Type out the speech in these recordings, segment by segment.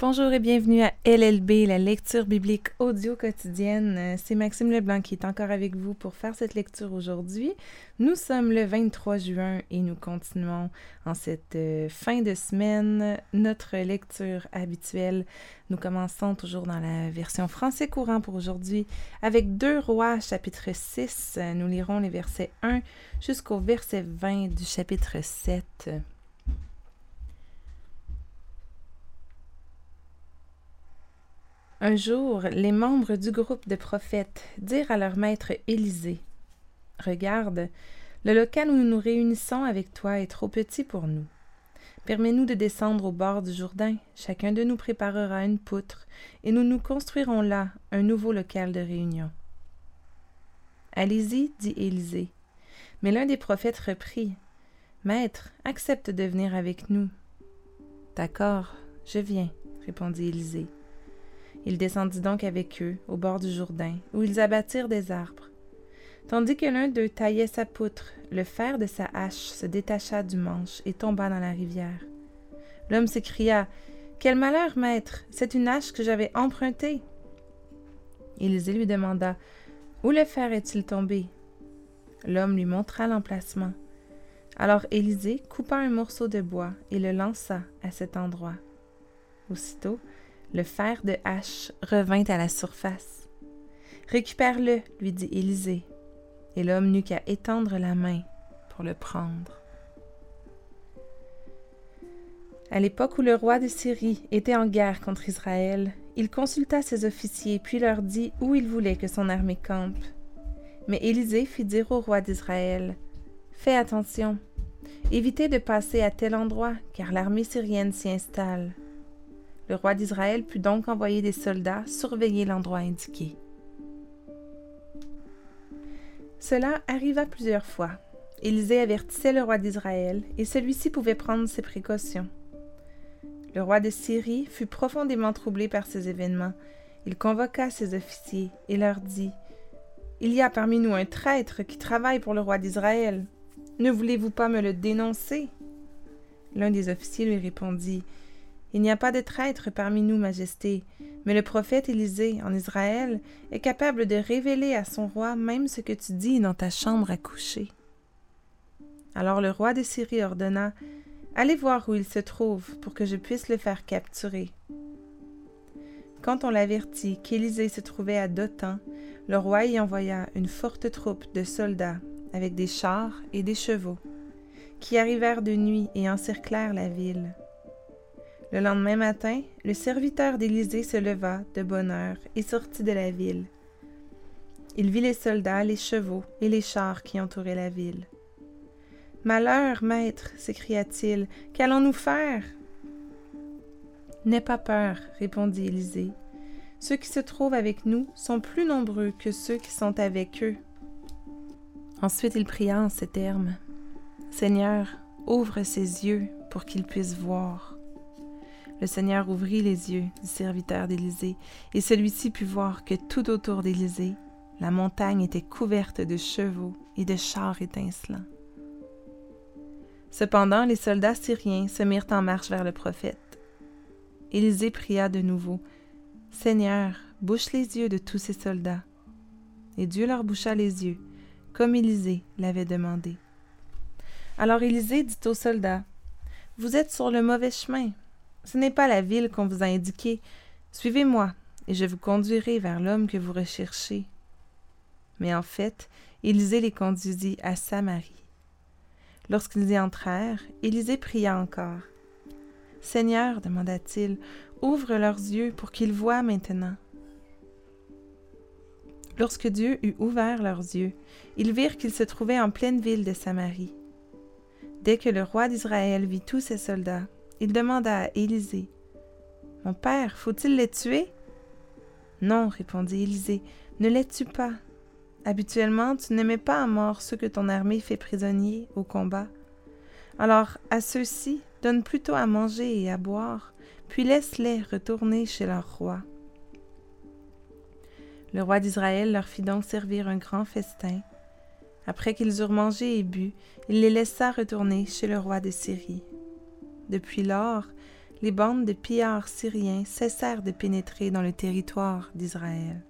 Bonjour et bienvenue à LLB, la lecture biblique audio quotidienne. Euh, c'est Maxime Leblanc qui est encore avec vous pour faire cette lecture aujourd'hui. Nous sommes le 23 juin et nous continuons en cette euh, fin de semaine notre lecture habituelle. Nous commençons toujours dans la version français courant pour aujourd'hui avec Deux Rois chapitre 6. Nous lirons les versets 1 jusqu'au verset 20 du chapitre 7. Un jour, les membres du groupe de prophètes dirent à leur maître Élisée Regarde, le local où nous nous réunissons avec toi est trop petit pour nous. Permets-nous de descendre au bord du Jourdain. Chacun de nous préparera une poutre, et nous nous construirons là un nouveau local de réunion. Allez-y, dit Élisée. Mais l'un des prophètes reprit Maître, accepte de venir avec nous. D'accord, je viens, répondit Élisée. Il descendit donc avec eux au bord du Jourdain, où ils abattirent des arbres. Tandis que l'un d'eux taillait sa poutre, le fer de sa hache se détacha du manche et tomba dans la rivière. L'homme s'écria Quel malheur, maître C'est une hache que j'avais empruntée. Élisée lui demanda Où le fer est-il tombé L'homme lui montra l'emplacement. Alors Élisée coupa un morceau de bois et le lança à cet endroit. Aussitôt, le fer de hache revint à la surface. Récupère-le, lui dit Élisée. Et l'homme n'eut qu'à étendre la main pour le prendre. À l'époque où le roi de Syrie était en guerre contre Israël, il consulta ses officiers puis leur dit où il voulait que son armée campe. Mais Élisée fit dire au roi d'Israël Fais attention, évitez de passer à tel endroit, car l'armée syrienne s'y installe. Le roi d'Israël put donc envoyer des soldats surveiller l'endroit indiqué. Cela arriva plusieurs fois. Élisée avertissait le roi d'Israël, et celui-ci pouvait prendre ses précautions. Le roi de Syrie fut profondément troublé par ces événements. Il convoqua ses officiers et leur dit Il y a parmi nous un traître qui travaille pour le roi d'Israël. Ne voulez-vous pas me le dénoncer L'un des officiers lui répondit il n'y a pas de traître parmi nous, Majesté, mais le prophète Élisée en Israël est capable de révéler à son roi même ce que tu dis dans ta chambre à coucher. Alors le roi de Syrie ordonna Allez voir où il se trouve pour que je puisse le faire capturer. Quand on l'avertit qu'Élisée se trouvait à Dothan, le roi y envoya une forte troupe de soldats avec des chars et des chevaux, qui arrivèrent de nuit et encerclèrent la ville. Le lendemain matin, le serviteur d'Élisée se leva de bonne heure et sortit de la ville. Il vit les soldats, les chevaux et les chars qui entouraient la ville. Malheur, maître, s'écria-t-il, qu'allons-nous faire N'aie pas peur, répondit Élisée. Ceux qui se trouvent avec nous sont plus nombreux que ceux qui sont avec eux. Ensuite il pria en ces termes. Seigneur, ouvre ses yeux pour qu'il puisse voir. Le Seigneur ouvrit les yeux du serviteur d'Élysée, et celui-ci put voir que tout autour d'Élysée, la montagne était couverte de chevaux et de chars étincelants. Cependant, les soldats syriens se mirent en marche vers le prophète. Élisée pria de nouveau Seigneur, bouche les yeux de tous ces soldats. Et Dieu leur boucha les yeux, comme Élisée l'avait demandé. Alors Élisée dit aux soldats Vous êtes sur le mauvais chemin. Ce n'est pas la ville qu'on vous a indiquée. Suivez-moi, et je vous conduirai vers l'homme que vous recherchez. Mais en fait, Élisée les conduisit à Samarie. Lorsqu'ils y entrèrent, Élisée pria encore. Seigneur, demanda-t-il, ouvre leurs yeux pour qu'ils voient maintenant. Lorsque Dieu eut ouvert leurs yeux, ils virent qu'ils se trouvaient en pleine ville de Samarie. Dès que le roi d'Israël vit tous ses soldats, il demanda à Élisée Mon père, faut-il les tuer? Non, répondit Élisée, ne les tue pas. Habituellement, tu n'aimais pas à mort ceux que ton armée fait prisonniers au combat. Alors, à ceux-ci, donne plutôt à manger et à boire, puis laisse-les retourner chez leur roi. Le roi d'Israël leur fit donc servir un grand festin. Après qu'ils eurent mangé et bu, il les laissa retourner chez le roi de Syrie. Depuis lors, les bandes de pillards syriens cessèrent de pénétrer dans le territoire d'Israël.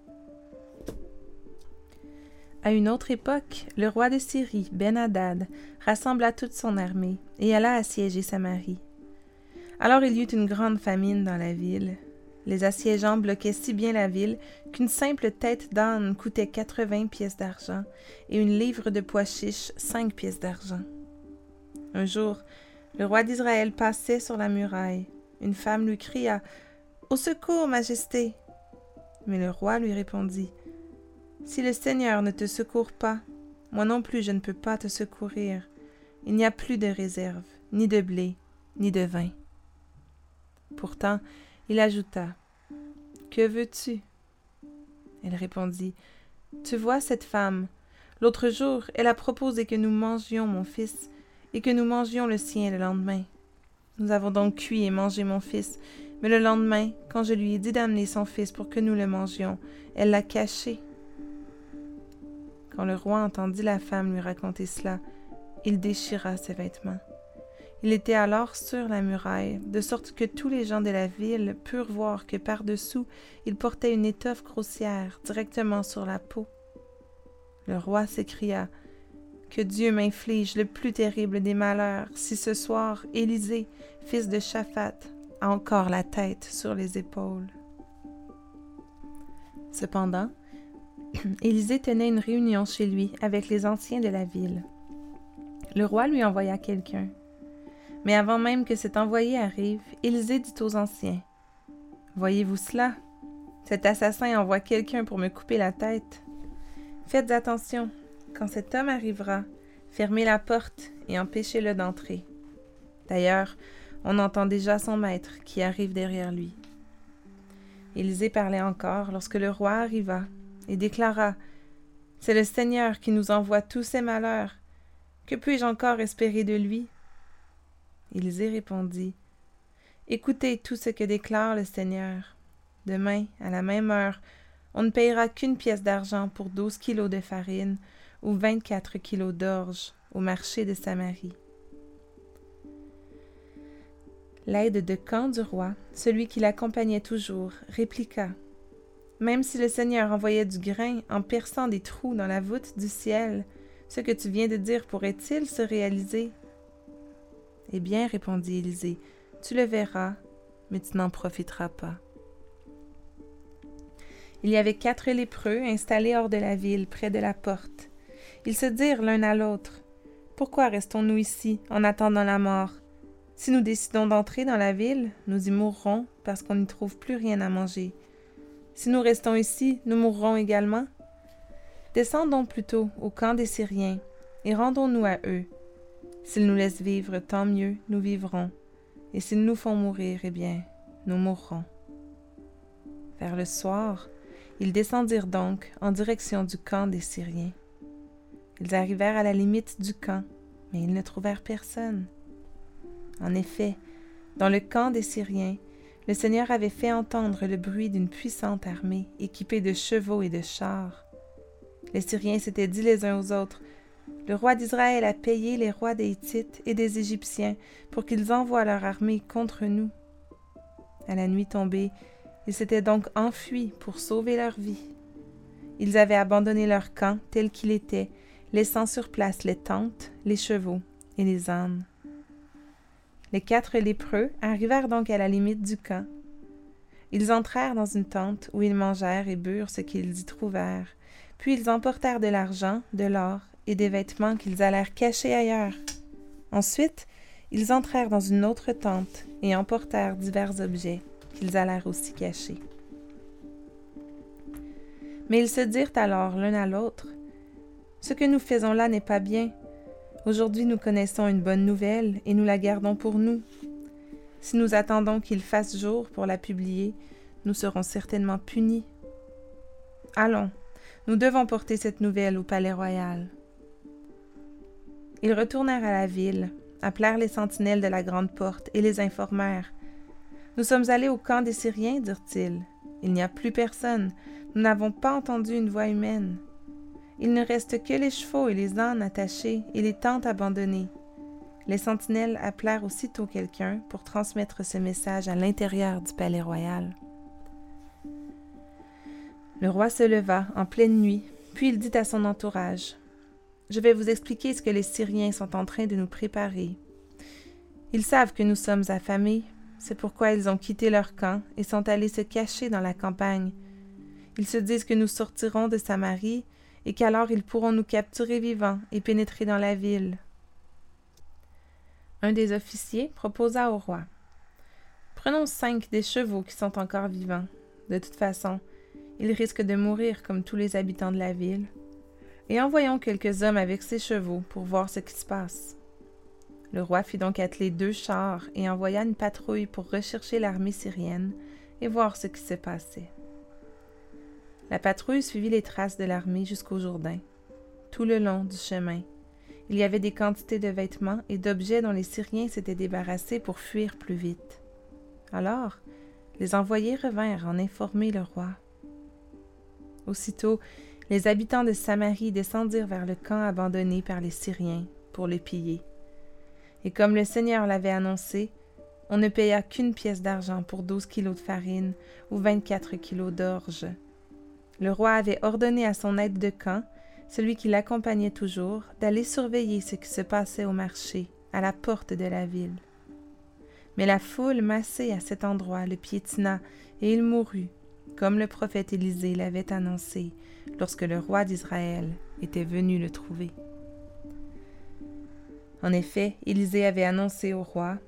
À une autre époque, le roi de Syrie, Ben-Hadad, rassembla toute son armée et alla assiéger Samarie. Alors il y eut une grande famine dans la ville. Les assiégeants bloquaient si bien la ville qu'une simple tête d'âne coûtait quatre-vingts pièces d'argent et une livre de pois chiches cinq pièces d'argent. Un jour, le roi d'Israël passait sur la muraille. Une femme lui cria Au secours, Majesté. Mais le roi lui répondit si le Seigneur ne te secourt pas, moi non plus je ne peux pas te secourir. Il n'y a plus de réserve, ni de blé, ni de vin. Pourtant, il ajouta Que veux-tu? Elle répondit Tu vois cette femme. L'autre jour, elle a proposé que nous mangions mon fils et que nous mangions le sien le lendemain. Nous avons donc cuit et mangé mon fils, mais le lendemain, quand je lui ai dit d'amener son fils pour que nous le mangions, elle l'a caché quand le roi entendit la femme lui raconter cela, il déchira ses vêtements. Il était alors sur la muraille, de sorte que tous les gens de la ville purent voir que par-dessous il portait une étoffe grossière directement sur la peau. Le roi s'écria Que Dieu m'inflige le plus terrible des malheurs si ce soir Élisée, fils de Shaphat, a encore la tête sur les épaules. Cependant, Élisée tenait une réunion chez lui avec les anciens de la ville. Le roi lui envoya quelqu'un. Mais avant même que cet envoyé arrive, Élisée dit aux anciens Voyez-vous cela? Cet assassin envoie quelqu'un pour me couper la tête. Faites attention, quand cet homme arrivera, fermez la porte et empêchez-le d'entrer. D'ailleurs, on entend déjà son maître qui arrive derrière lui. Élisée parlait encore lorsque le roi arriva et déclara C'est le Seigneur qui nous envoie tous ces malheurs. Que puis-je encore espérer de lui? Élisée répondit Écoutez tout ce que déclare le Seigneur. Demain, à la même heure, on ne payera qu'une pièce d'argent pour douze kilos de farine ou vingt-quatre kilos d'orge au marché de Samarie. L'aide de camp du roi, celui qui l'accompagnait toujours, répliqua même si le Seigneur envoyait du grain en perçant des trous dans la voûte du ciel, ce que tu viens de dire pourrait-il se réaliser? Eh bien, répondit Élisée, tu le verras, mais tu n'en profiteras pas. Il y avait quatre lépreux installés hors de la ville, près de la porte. Ils se dirent l'un à l'autre Pourquoi restons-nous ici, en attendant la mort? Si nous décidons d'entrer dans la ville, nous y mourrons parce qu'on n'y trouve plus rien à manger. Si nous restons ici, nous mourrons également. Descendons plutôt au camp des Syriens et rendons-nous à eux. S'ils nous laissent vivre, tant mieux, nous vivrons. Et s'ils nous font mourir, eh bien, nous mourrons. Vers le soir, ils descendirent donc en direction du camp des Syriens. Ils arrivèrent à la limite du camp, mais ils ne trouvèrent personne. En effet, dans le camp des Syriens, le Seigneur avait fait entendre le bruit d'une puissante armée équipée de chevaux et de chars. Les Syriens s'étaient dit les uns aux autres Le roi d'Israël a payé les rois des Hittites et des Égyptiens pour qu'ils envoient leur armée contre nous. À la nuit tombée, ils s'étaient donc enfuis pour sauver leur vie. Ils avaient abandonné leur camp tel qu'il était, laissant sur place les tentes, les chevaux et les ânes. Les quatre lépreux arrivèrent donc à la limite du camp. Ils entrèrent dans une tente où ils mangèrent et burent ce qu'ils y trouvèrent, puis ils emportèrent de l'argent, de l'or et des vêtements qu'ils allèrent cacher ailleurs. Ensuite, ils entrèrent dans une autre tente et emportèrent divers objets qu'ils allèrent aussi cacher. Mais ils se dirent alors l'un à l'autre Ce que nous faisons là n'est pas bien. Aujourd'hui nous connaissons une bonne nouvelle et nous la gardons pour nous. Si nous attendons qu'il fasse jour pour la publier, nous serons certainement punis. Allons, nous devons porter cette nouvelle au palais royal. Ils retournèrent à la ville, appelèrent les sentinelles de la grande porte et les informèrent. Nous sommes allés au camp des Syriens, dirent-ils. Il n'y a plus personne. Nous n'avons pas entendu une voix humaine. Il ne reste que les chevaux et les ânes attachés et les tentes abandonnées. les sentinelles appelèrent aussitôt quelqu'un pour transmettre ce message à l'intérieur du palais royal. Le roi se leva en pleine nuit, puis il dit à son entourage Je vais vous expliquer ce que les Syriens sont en train de nous préparer. Ils savent que nous sommes affamés, c'est pourquoi ils ont quitté leur camp et sont allés se cacher dans la campagne. Ils se disent que nous sortirons de Samarie et qu'alors ils pourront nous capturer vivants et pénétrer dans la ville. Un des officiers proposa au roi Prenons cinq des chevaux qui sont encore vivants. De toute façon, ils risquent de mourir comme tous les habitants de la ville. Et envoyons quelques hommes avec ces chevaux pour voir ce qui se passe. Le roi fit donc atteler deux chars et envoya une patrouille pour rechercher l'armée syrienne et voir ce qui se passait. La patrouille suivit les traces de l'armée jusqu'au Jourdain. Tout le long du chemin, il y avait des quantités de vêtements et d'objets dont les Syriens s'étaient débarrassés pour fuir plus vite. Alors, les envoyés revinrent en informer le roi. Aussitôt, les habitants de Samarie descendirent vers le camp abandonné par les Syriens pour le piller. Et comme le Seigneur l'avait annoncé, on ne paya qu'une pièce d'argent pour douze kilos de farine ou vingt-quatre kilos d'orge. Le roi avait ordonné à son aide de camp, celui qui l'accompagnait toujours, d'aller surveiller ce qui se passait au marché, à la porte de la ville. Mais la foule massée à cet endroit le piétina, et il mourut, comme le prophète Élisée l'avait annoncé lorsque le roi d'Israël était venu le trouver. En effet, Élisée avait annoncé au roi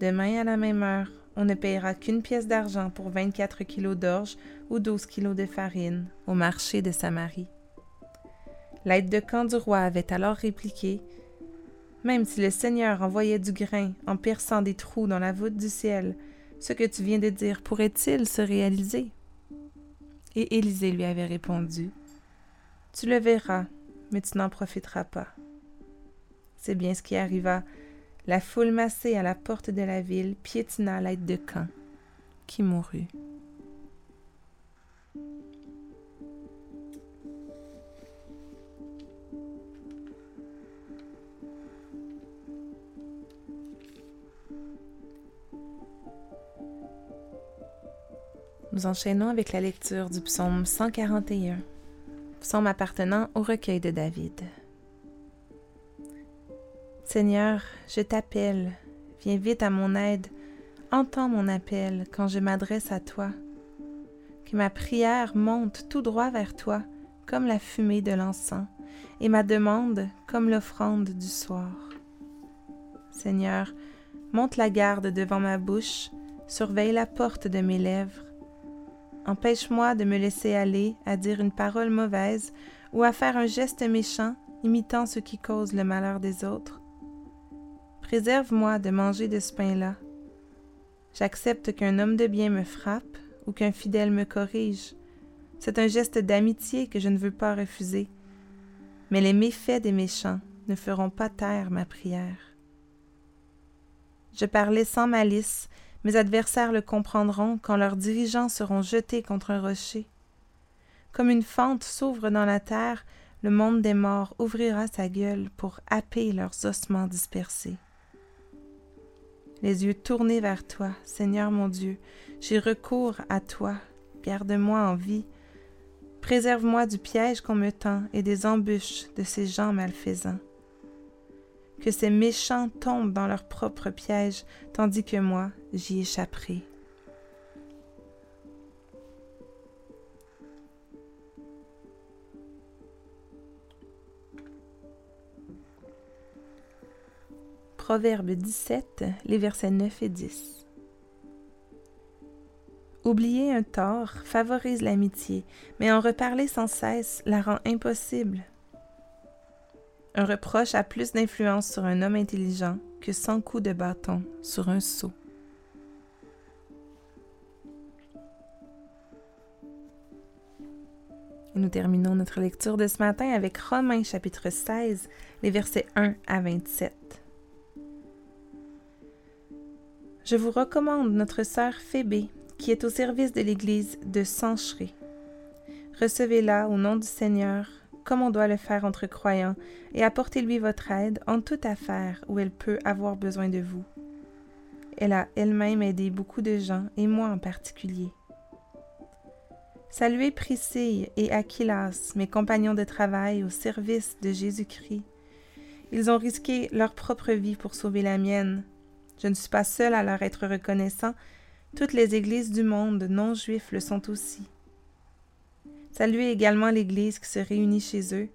Demain à la même heure, on ne payera qu'une pièce d'argent pour vingt-quatre kilos d'orge ou douze kilos de farine au marché de Samarie. L'aide de camp du roi avait alors répliqué Même si le Seigneur envoyait du grain en perçant des trous dans la voûte du ciel, ce que tu viens de dire pourrait-il se réaliser? Et Élisée lui avait répondu Tu le verras, mais tu n'en profiteras pas. C'est bien ce qui arriva. La foule massée à la porte de la ville piétina l'aide de camp, qui mourut. Nous enchaînons avec la lecture du psaume 141, psaume appartenant au recueil de David. Seigneur, je t'appelle, viens vite à mon aide, entends mon appel quand je m'adresse à toi. Que ma prière monte tout droit vers toi, comme la fumée de l'encens, et ma demande comme l'offrande du soir. Seigneur, monte la garde devant ma bouche, surveille la porte de mes lèvres, Empêche-moi de me laisser aller à dire une parole mauvaise ou à faire un geste méchant imitant ce qui cause le malheur des autres. Préserve-moi de manger de ce pain-là. J'accepte qu'un homme de bien me frappe ou qu'un fidèle me corrige. C'est un geste d'amitié que je ne veux pas refuser. Mais les méfaits des méchants ne feront pas taire ma prière. Je parlais sans malice mes adversaires le comprendront quand leurs dirigeants seront jetés contre un rocher. Comme une fente s'ouvre dans la terre, le monde des morts ouvrira sa gueule pour happer leurs ossements dispersés. Les yeux tournés vers toi, Seigneur mon Dieu, j'ai recours à toi, garde-moi en vie, préserve-moi du piège qu'on me tend et des embûches de ces gens malfaisants. Que ces méchants tombent dans leur propre piège, tandis que moi, j'y échapperai. Proverbe 17, les versets 9 et 10. Oublier un tort favorise l'amitié, mais en reparler sans cesse la rend impossible. Un reproche a plus d'influence sur un homme intelligent que cent coups de bâton sur un sot. Et nous terminons notre lecture de ce matin avec Romains chapitre 16, les versets 1 à 27. Je vous recommande notre sœur Phébé, qui est au service de l'Église de Sancheré. Recevez-la au nom du Seigneur comme on doit le faire entre croyants, et apportez-lui votre aide en toute affaire où elle peut avoir besoin de vous. Elle a elle-même aidé beaucoup de gens, et moi en particulier. Saluez Priscille et Aquilas, mes compagnons de travail au service de Jésus-Christ. Ils ont risqué leur propre vie pour sauver la mienne. Je ne suis pas seul à leur être reconnaissant, toutes les églises du monde non juifs le sont aussi. Saluez également l'Église qui se réunit chez eux.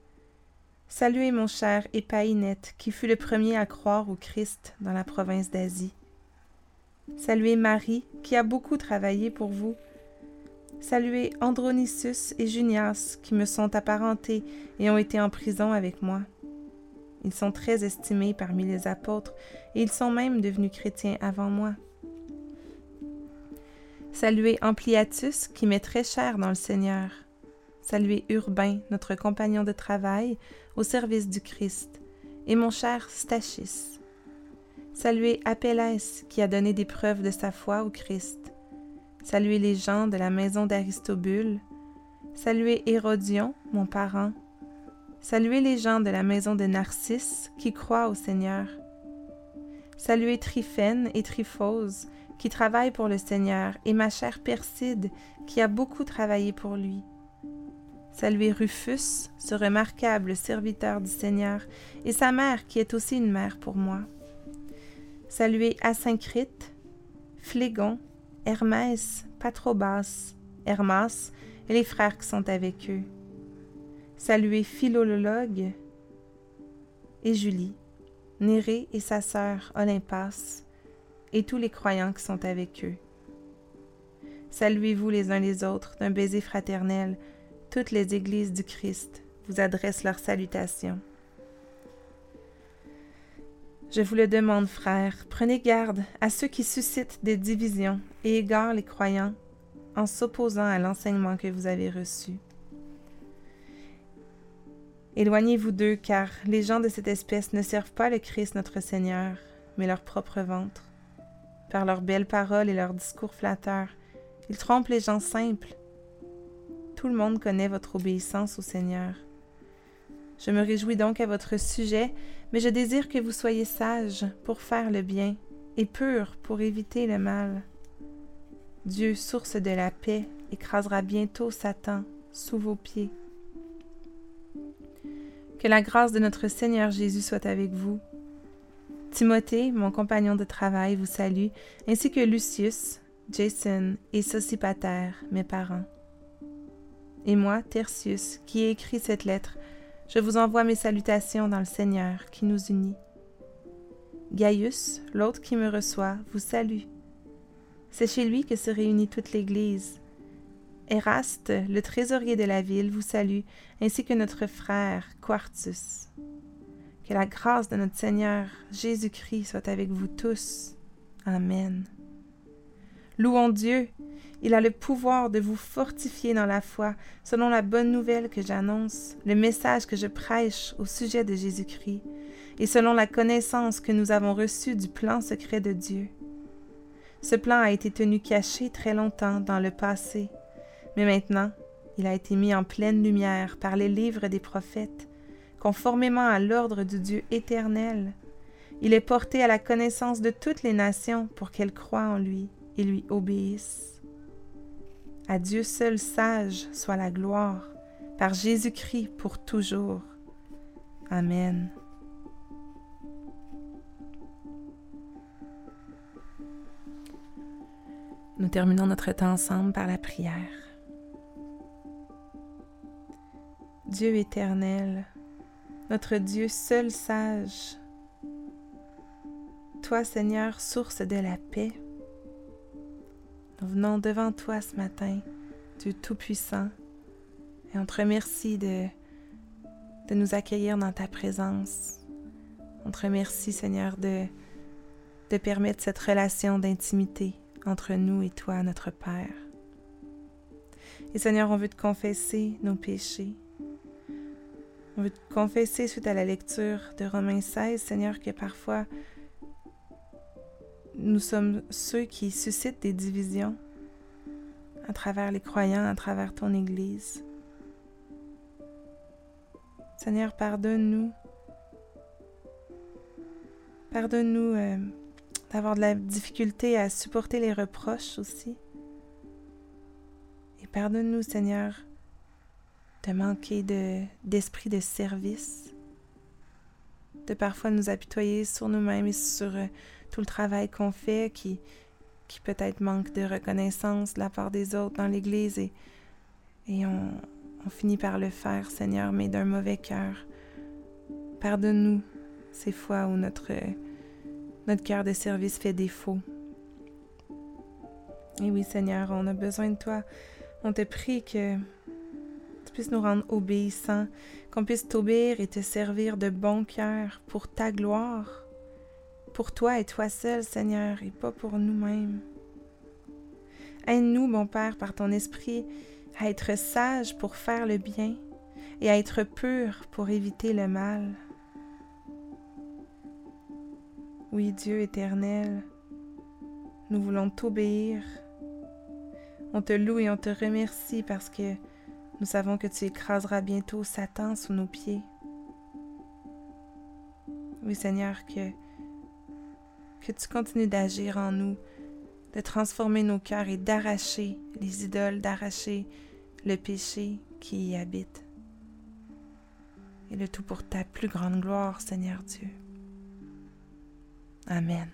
Saluez mon cher Épaïnette, qui fut le premier à croire au Christ dans la province d'Asie. Saluez Marie, qui a beaucoup travaillé pour vous. Saluez Andronisus et Junias, qui me sont apparentés et ont été en prison avec moi. Ils sont très estimés parmi les apôtres, et ils sont même devenus chrétiens avant moi. Saluez Ampliatus, qui m'est très cher dans le Seigneur. Saluez Urbain, notre compagnon de travail, au service du Christ, et mon cher Stachys. Saluez Apelles, qui a donné des preuves de sa foi au Christ. Saluez les gens de la maison d'Aristobule. Saluez Hérodion, mon parent. Saluez les gens de la maison de Narcisse, qui croient au Seigneur. Saluez Tryphène et Tryphose, qui travaillent pour le Seigneur, et ma chère Perside, qui a beaucoup travaillé pour lui. Saluez Rufus, ce remarquable serviteur du Seigneur, et sa mère qui est aussi une mère pour moi. Saluez Asyncrite, Phlégon, Hermès, Patrobas, Hermas et les frères qui sont avec eux. Saluez Philologue et Julie, Nérée et sa sœur Olympas, et tous les croyants qui sont avec eux. Saluez-vous les uns les autres d'un baiser fraternel toutes les églises du Christ vous adressent leurs salutations. Je vous le demande, frères, prenez garde à ceux qui suscitent des divisions et égarent les croyants en s'opposant à l'enseignement que vous avez reçu. Éloignez-vous d'eux, car les gens de cette espèce ne servent pas le Christ notre Seigneur, mais leur propre ventre. Par leurs belles paroles et leurs discours flatteurs, ils trompent les gens simples tout le monde connaît votre obéissance au Seigneur. Je me réjouis donc à votre sujet, mais je désire que vous soyez sages pour faire le bien et purs pour éviter le mal. Dieu, source de la paix, écrasera bientôt Satan sous vos pieds. Que la grâce de notre Seigneur Jésus soit avec vous. Timothée, mon compagnon de travail, vous salue, ainsi que Lucius, Jason et Sosipater, mes parents. Et moi, Tertius, qui ai écrit cette lettre, je vous envoie mes salutations dans le Seigneur qui nous unit. Gaius, l'autre qui me reçoit, vous salue. C'est chez lui que se réunit toute l'Église. Eraste, le trésorier de la ville, vous salue, ainsi que notre frère Quartus. Que la grâce de notre Seigneur Jésus-Christ soit avec vous tous. Amen. Louons Dieu il a le pouvoir de vous fortifier dans la foi, selon la bonne nouvelle que j'annonce, le message que je prêche au sujet de Jésus-Christ, et selon la connaissance que nous avons reçue du plan secret de Dieu. Ce plan a été tenu caché très longtemps dans le passé, mais maintenant il a été mis en pleine lumière par les livres des prophètes, conformément à l'ordre du Dieu éternel. Il est porté à la connaissance de toutes les nations pour qu'elles croient en lui et lui obéissent. À Dieu seul sage soit la gloire, par Jésus-Christ pour toujours. Amen. Nous terminons notre temps ensemble par la prière. Dieu éternel, notre Dieu seul sage, toi Seigneur, source de la paix, nous venons devant toi ce matin, Dieu Tout-Puissant, et on te remercie de, nous accueillir dans ta présence. On te remercie, Seigneur, de, de permettre cette relation d'intimité entre nous et toi, notre Père. Et Seigneur, on veut te confesser nos péchés. On veut confesser suite à la lecture de Romains 16, Seigneur, que parfois nous sommes ceux qui suscitent des divisions à travers les croyants, à travers ton Église. Seigneur, pardonne-nous. Pardonne-nous euh, d'avoir de la difficulté à supporter les reproches aussi. Et pardonne-nous, Seigneur, de manquer d'esprit de, service, de parfois nous apitoyer sur nous-mêmes et sur euh, tout le travail qu'on fait qui, qui peut-être manque de reconnaissance de la part des autres dans l'Église et, et on, on finit par le faire, Seigneur, mais d'un mauvais cœur. Pardonne-nous ces fois où notre, notre cœur de service fait défaut. Et oui, Seigneur, on a besoin de toi. On te prie que tu puisses nous rendre obéissants, qu'on puisse t'obéir et te servir de bon cœur pour ta gloire, pour toi et toi seul, Seigneur, et pas pour nous-mêmes. Aide-nous, mon Père, par ton esprit, à être sage pour faire le bien et à être pur pour éviter le mal. Oui, Dieu éternel, nous voulons t'obéir. On te loue et on te remercie parce que nous savons que tu écraseras bientôt Satan sous nos pieds. Oui, Seigneur, que, que tu continues d'agir en nous, de transformer nos cœurs et d'arracher les idoles, d'arracher le péché qui y habite. Et le tout pour ta plus grande gloire, Seigneur Dieu. Amen.